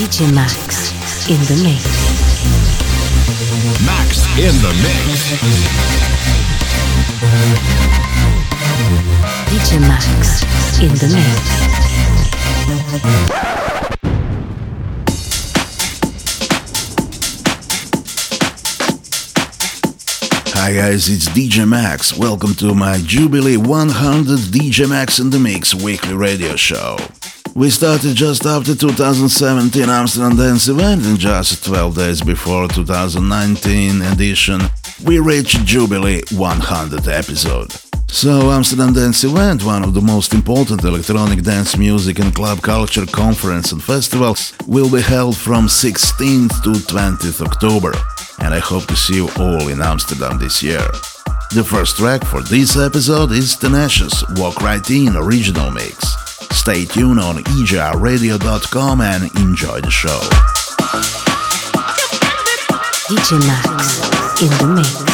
DJ Max in the mix. Max in the mix. DJ Max in the mix. Hi guys, it's DJ Max. Welcome to my Jubilee 100 DJ Max in the Mix weekly radio show. We started just after 2017 Amsterdam Dance event and just 12 days before 2019 edition, we reached Jubilee 100 episode. So Amsterdam Dance event, one of the most important electronic dance music and club culture conference and festivals, will be held from 16th to 20th October, and I hope to see you all in Amsterdam this year. The first track for this episode is Tenacious Walk Right In original mix. Stay tuned on EJRradio.com and enjoy the show. DJ Max in the mix.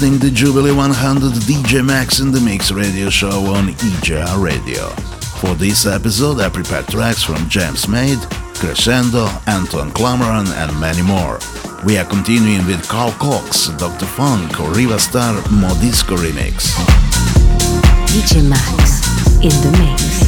Listening to Jubilee 100 DJ Max in the Mix radio show on EJR Radio. For this episode, I prepared tracks from James Made, Crescendo, Anton Clamaran, and many more. We are continuing with Carl Cox, Dr. Funk, Riva Starr Modisco remix. DJ Max in the mix.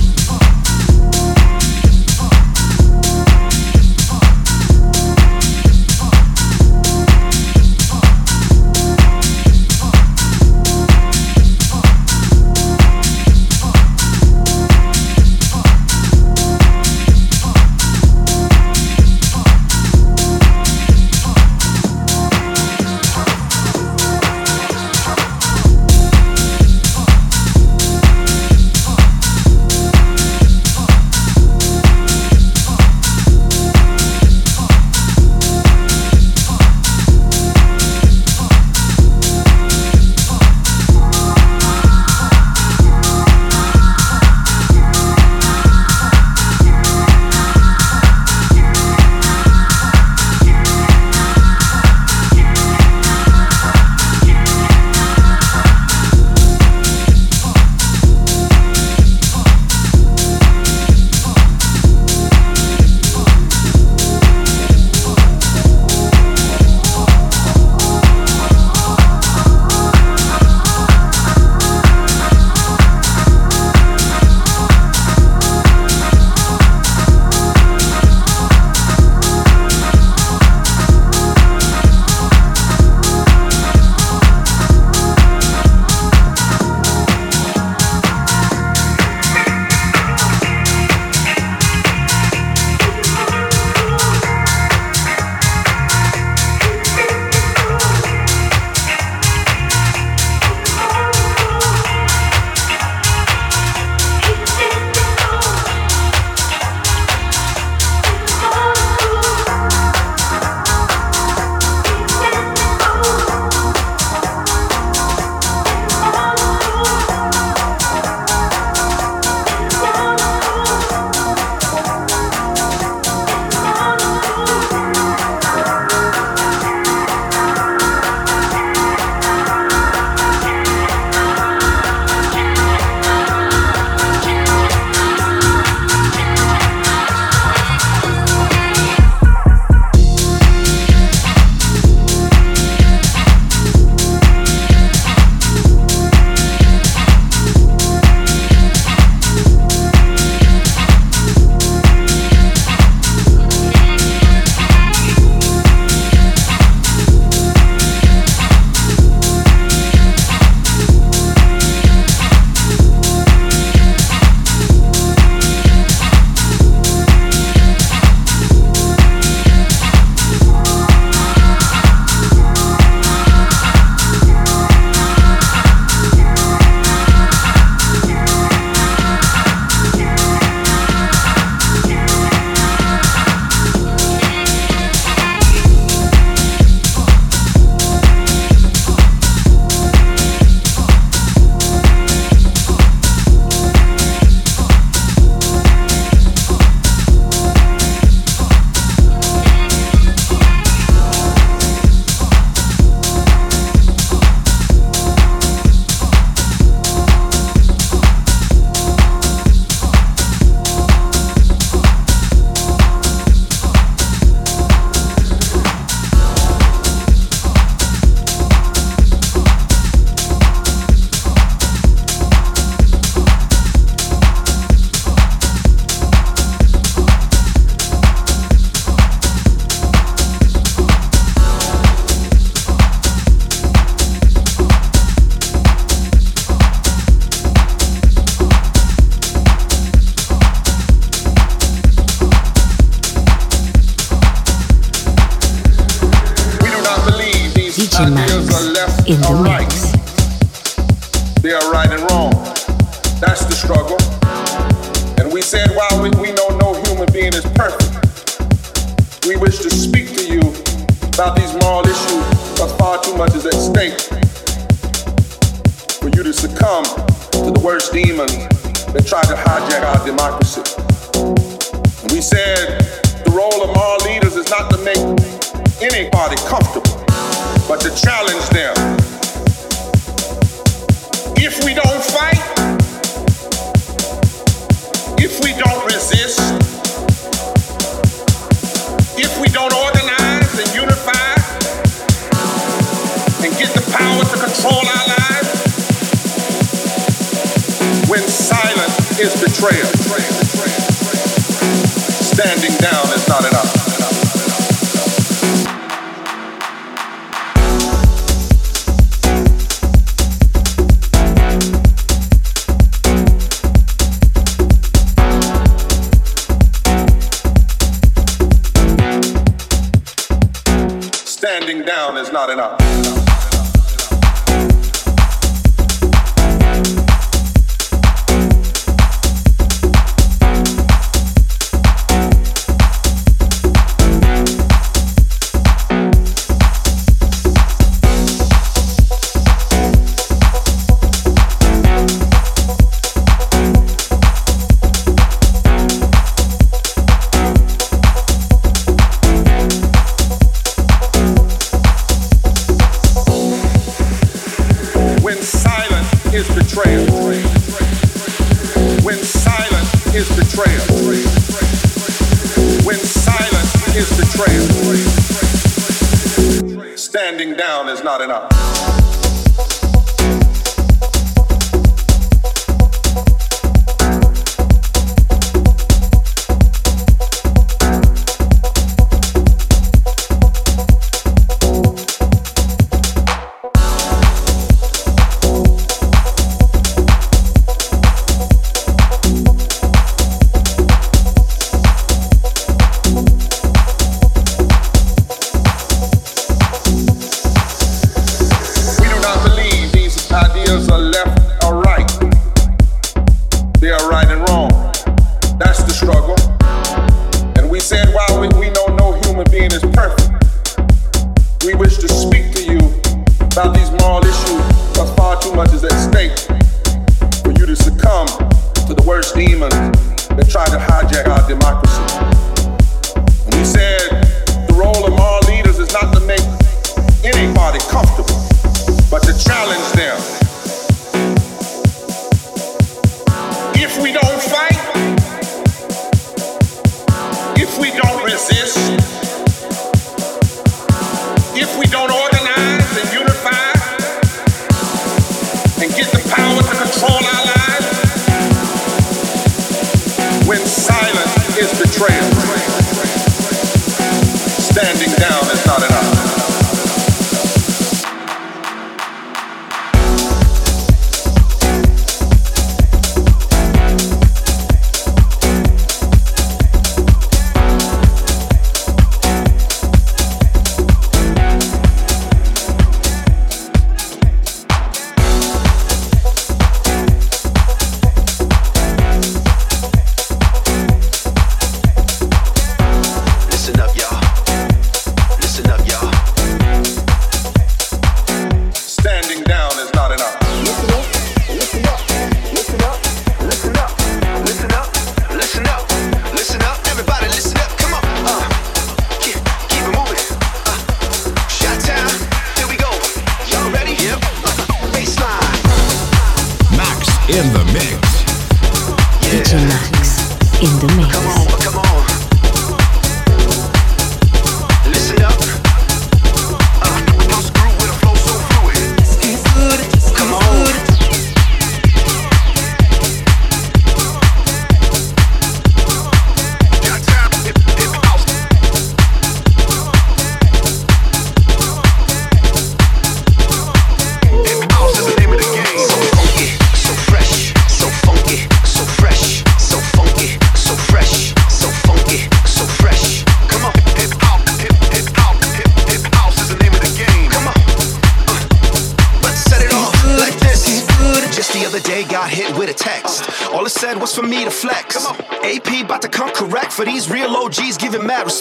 Standing down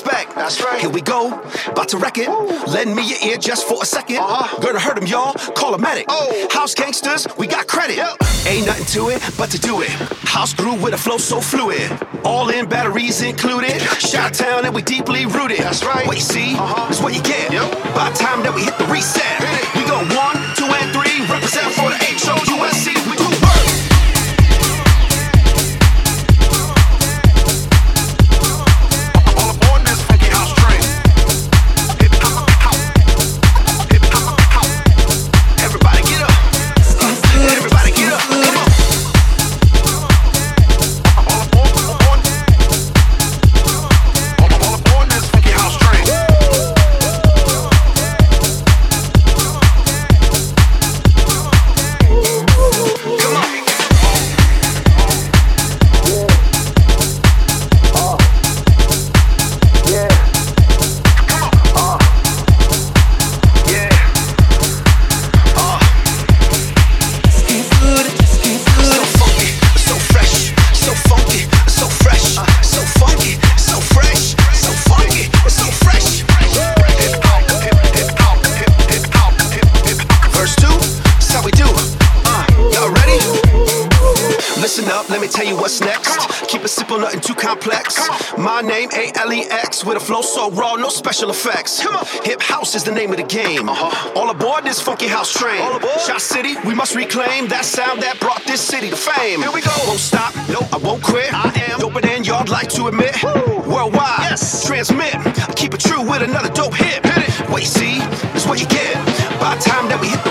respect. That's right. Here we go, about to wreck it. Lend me your ear just for a 2nd Uh-huh. Gonna hurt 'em, y'all. Call a medic. Oh. House gangsters, we got credit. Yep. Ain't nothing to it but to do it. House grew with a flow so fluid. All in batteries included. Shot town and we deeply rooted. That's right. What you see Uh-huh. is what you get. Yep. By time that we hit the reset, Hit we go one, two, and three. Represent for the H-O-U-S-C. We do special effects. Come on. Hip house is the name of the game. Uh-huh. All aboard this funky house train. All aboard. Shot City, we must reclaim that sound that brought this city to fame. Here we go. Won't stop, no, I won't quit. I am doper than y'all like to admit. Worldwide, Yes. transmit. Keep it true with another dope hit. Hit it. Wait, see, is what you get. By the time that we hit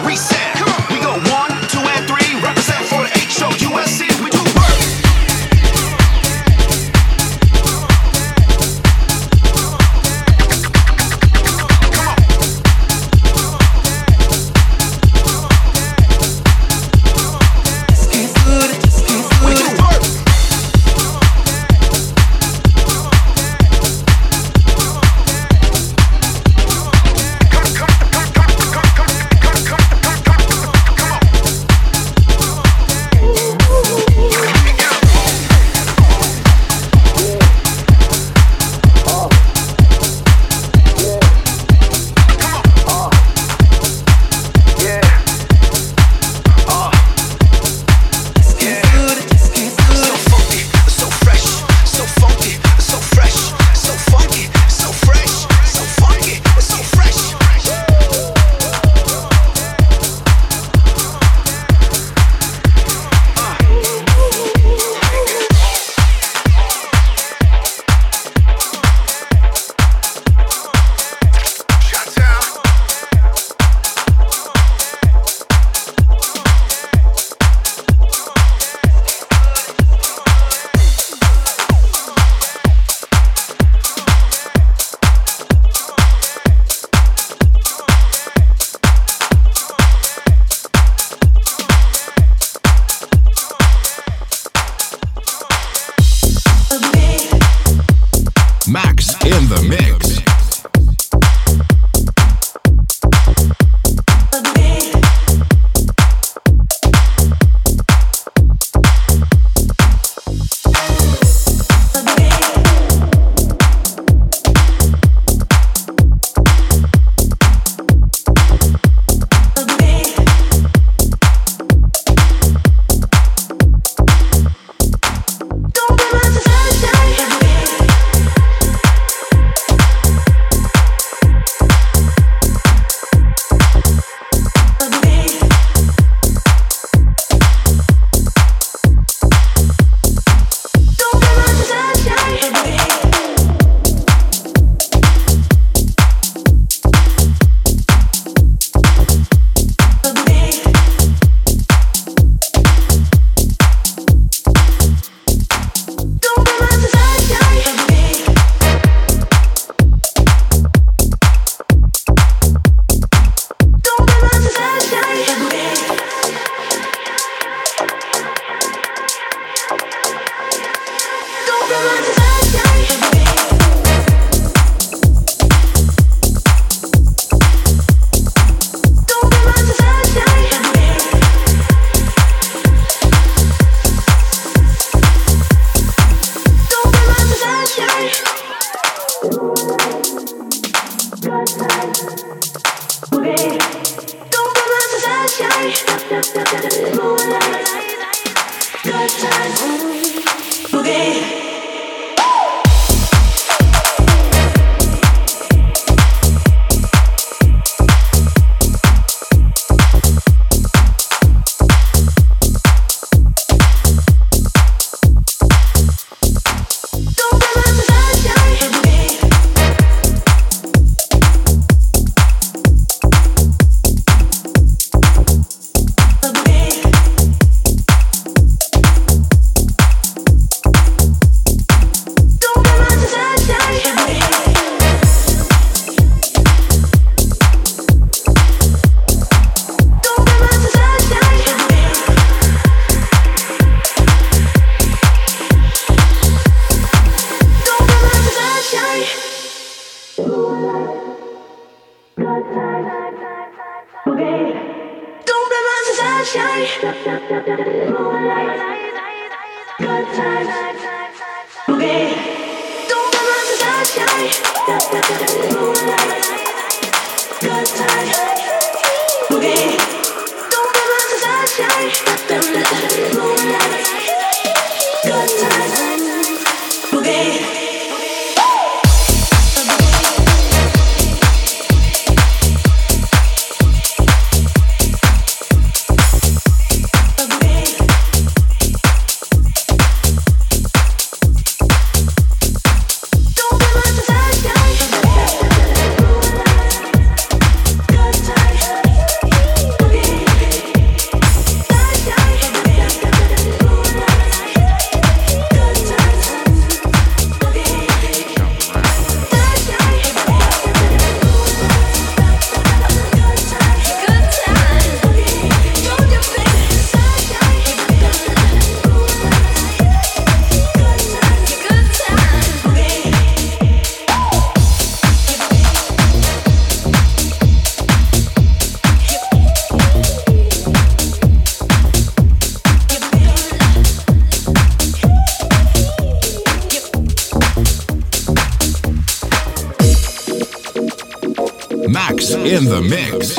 Max in the mix.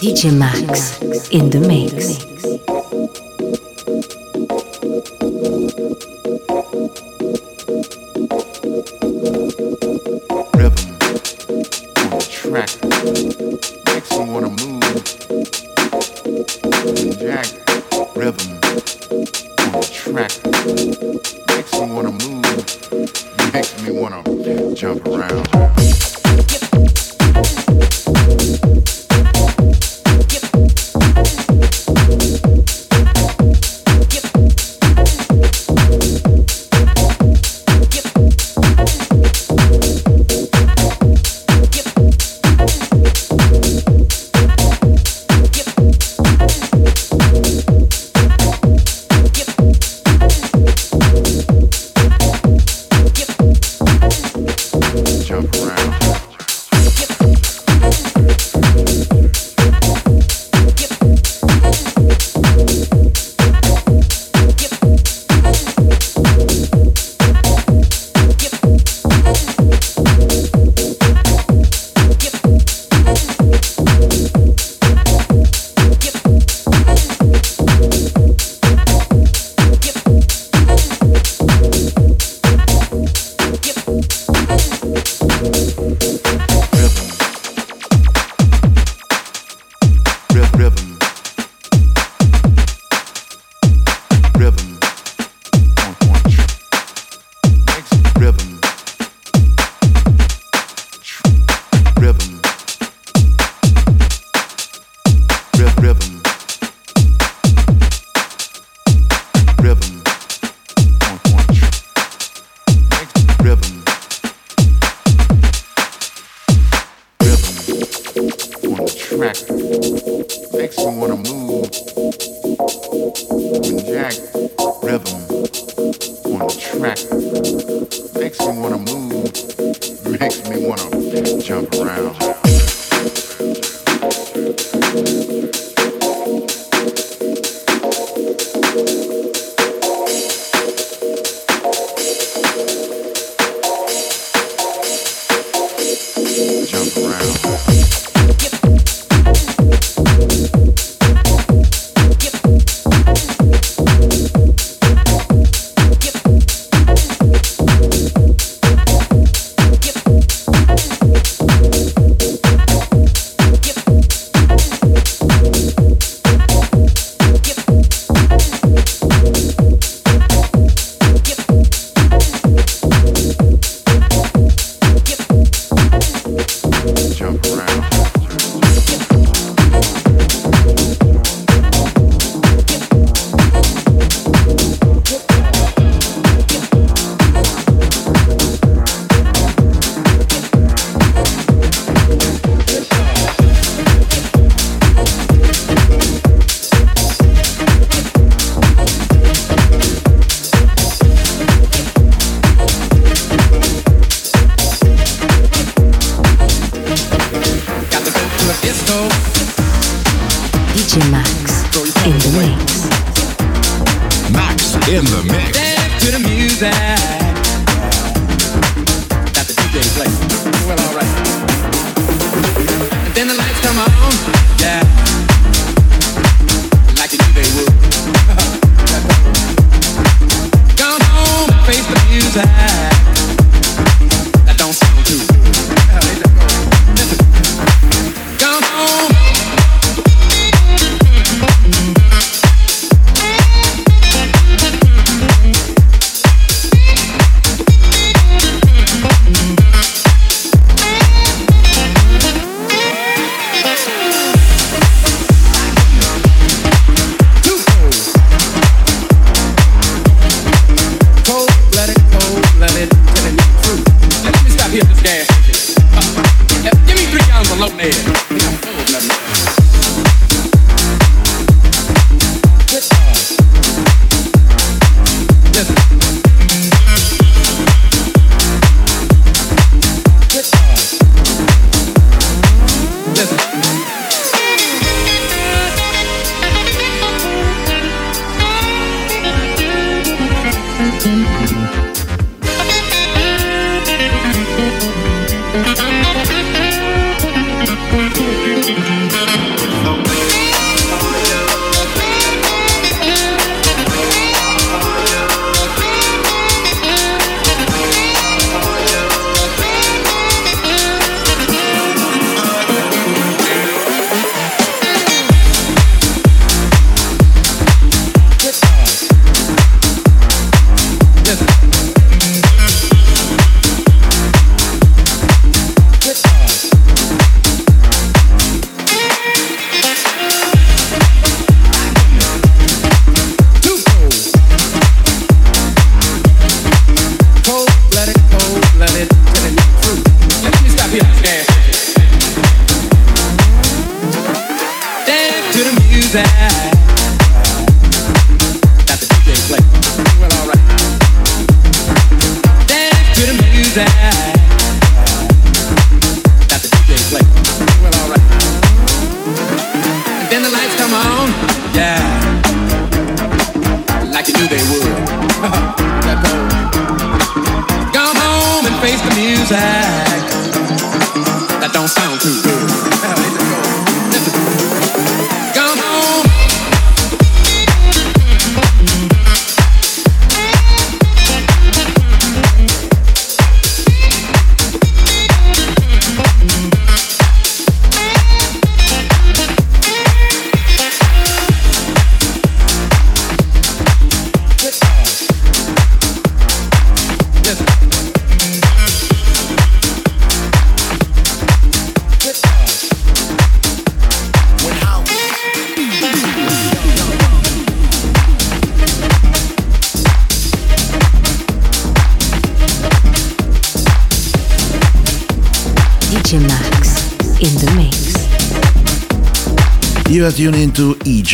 DJ Max in the mix.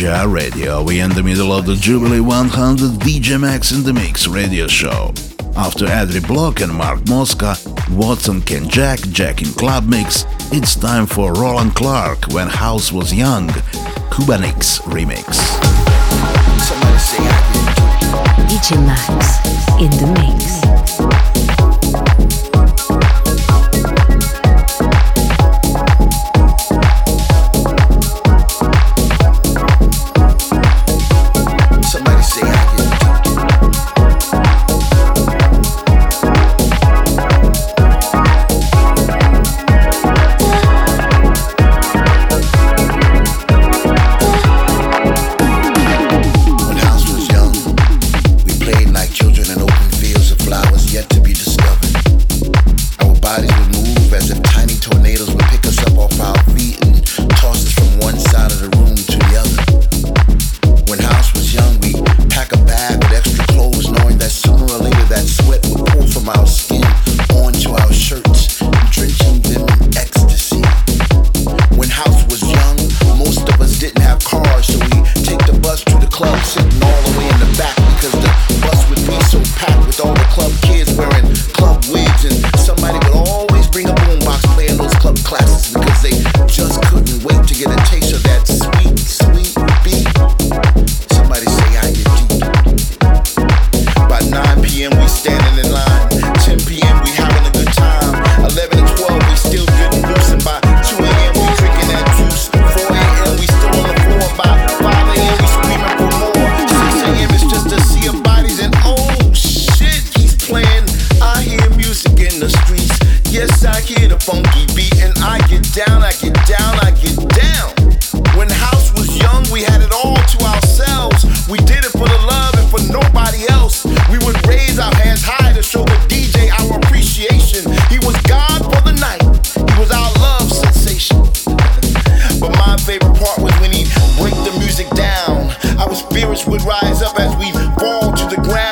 Asia Radio. We in the middle of the Jubilee 100 DJ Max in the Mix radio show. After Adri Block and Mark Mosca, Watson Ken Jack, Jack in Club Mix, it's time for Roland Clark When House Was Young, Kubanix remix. DJ Max in the Mix. Rise up as we fall to the ground,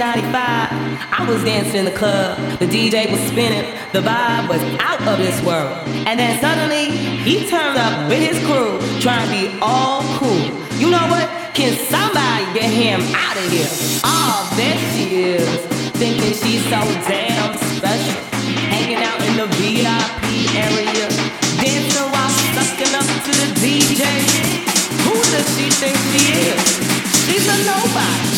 1995, I was dancing in the club. The DJ was spinning. The vibe was out of this world. And then suddenly, he turned up with his crew, trying to be all cool. You know what? Can somebody get him out of here? Oh, there she is, thinking she's so damn special. Hanging out in the VIP area, dancing while sucking up to the DJ. Who does she think she is? She's a nobody.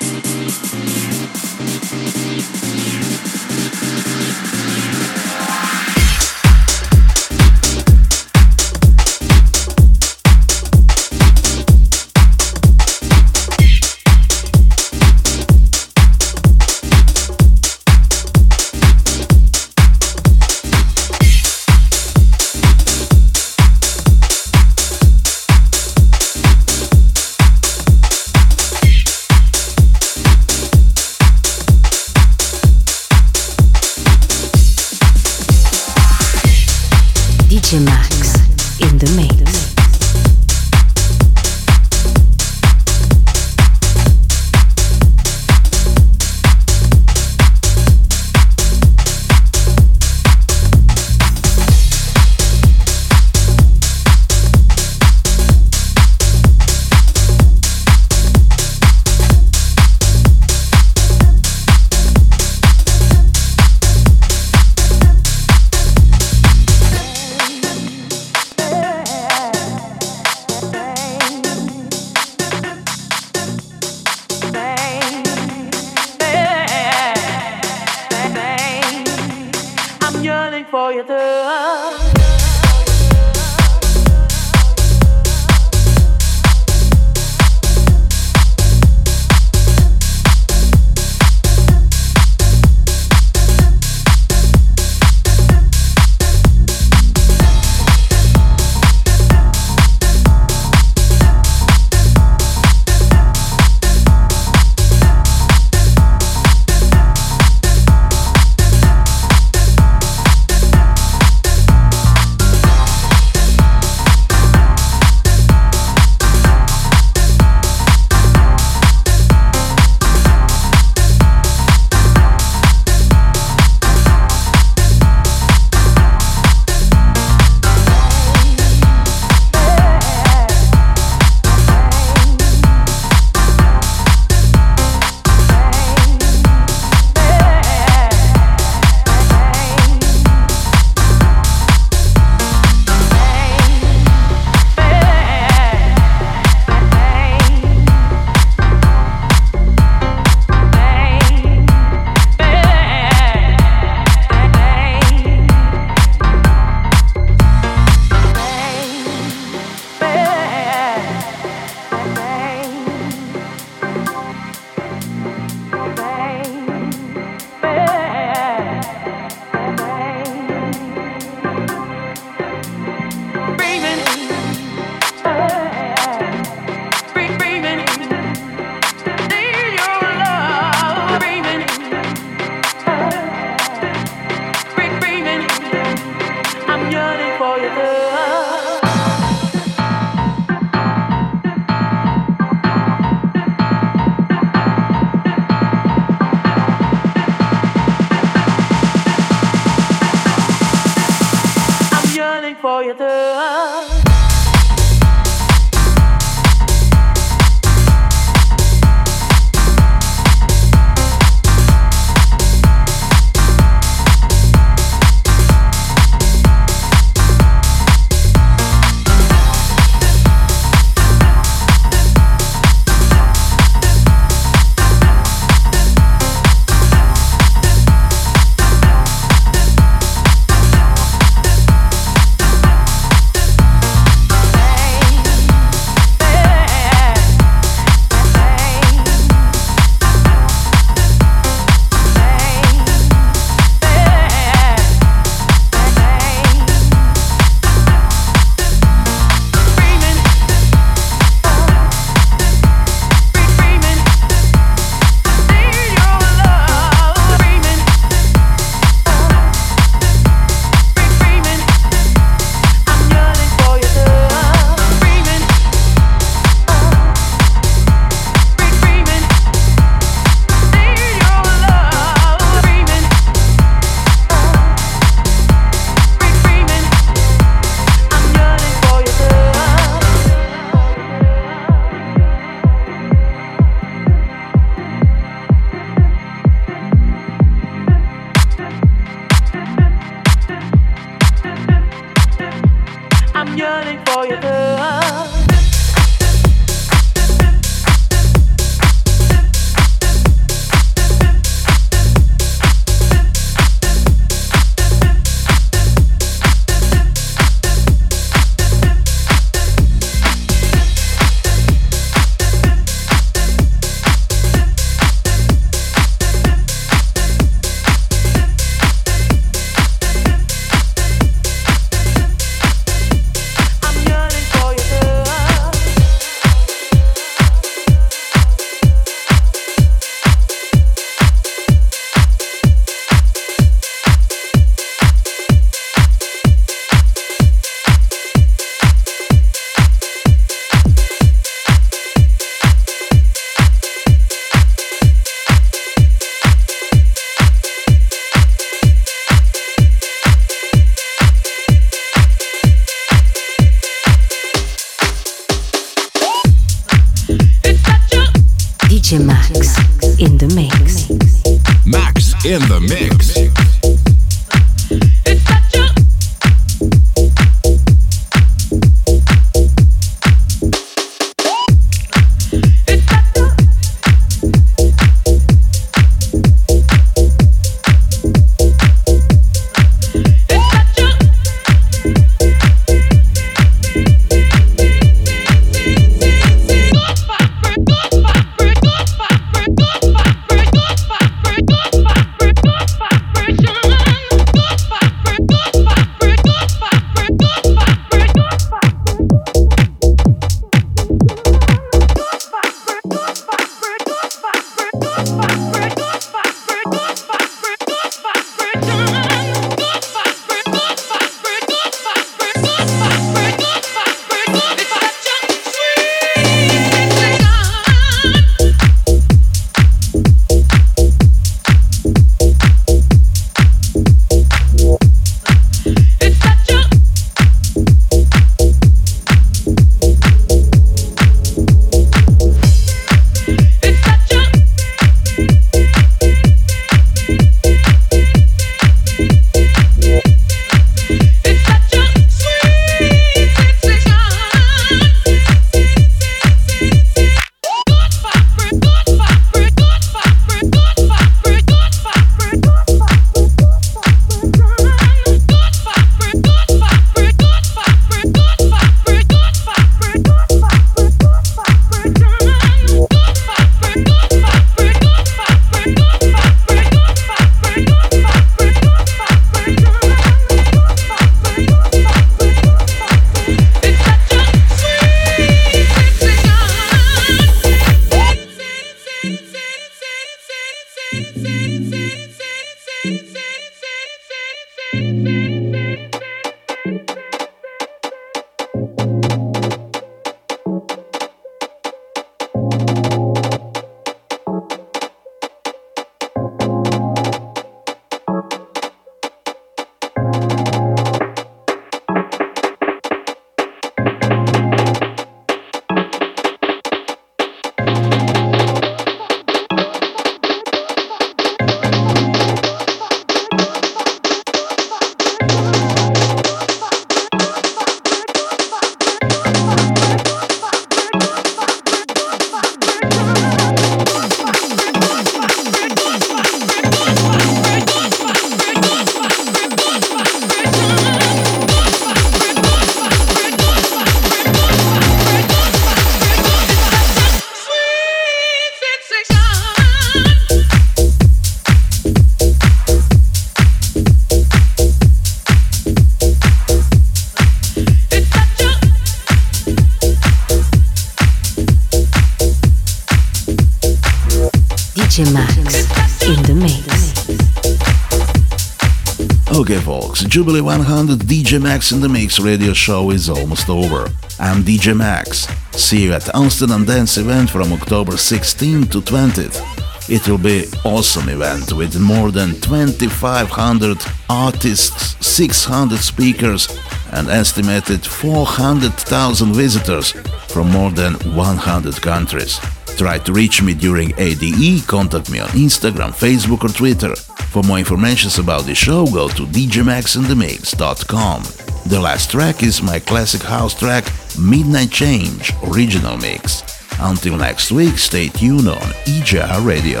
Jubilee 100 DJ Max in the Mix radio show is almost over. I'm DJ Max. See you at Amsterdam Dance event from October 16 to 20th. It will be awesome event with more than 2500 artists, 600 speakers and estimated 400,000 visitors from more than 100 countries. Try to reach me during ADE, contact me on Instagram, Facebook or Twitter. For more information about the show, go to djmaxinthemix.com. The last track is my classic house track, Midnight Change Original Mix. Until next week, stay tuned on EJR Radio.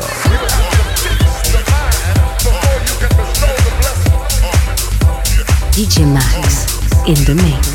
DJ Max in the mix.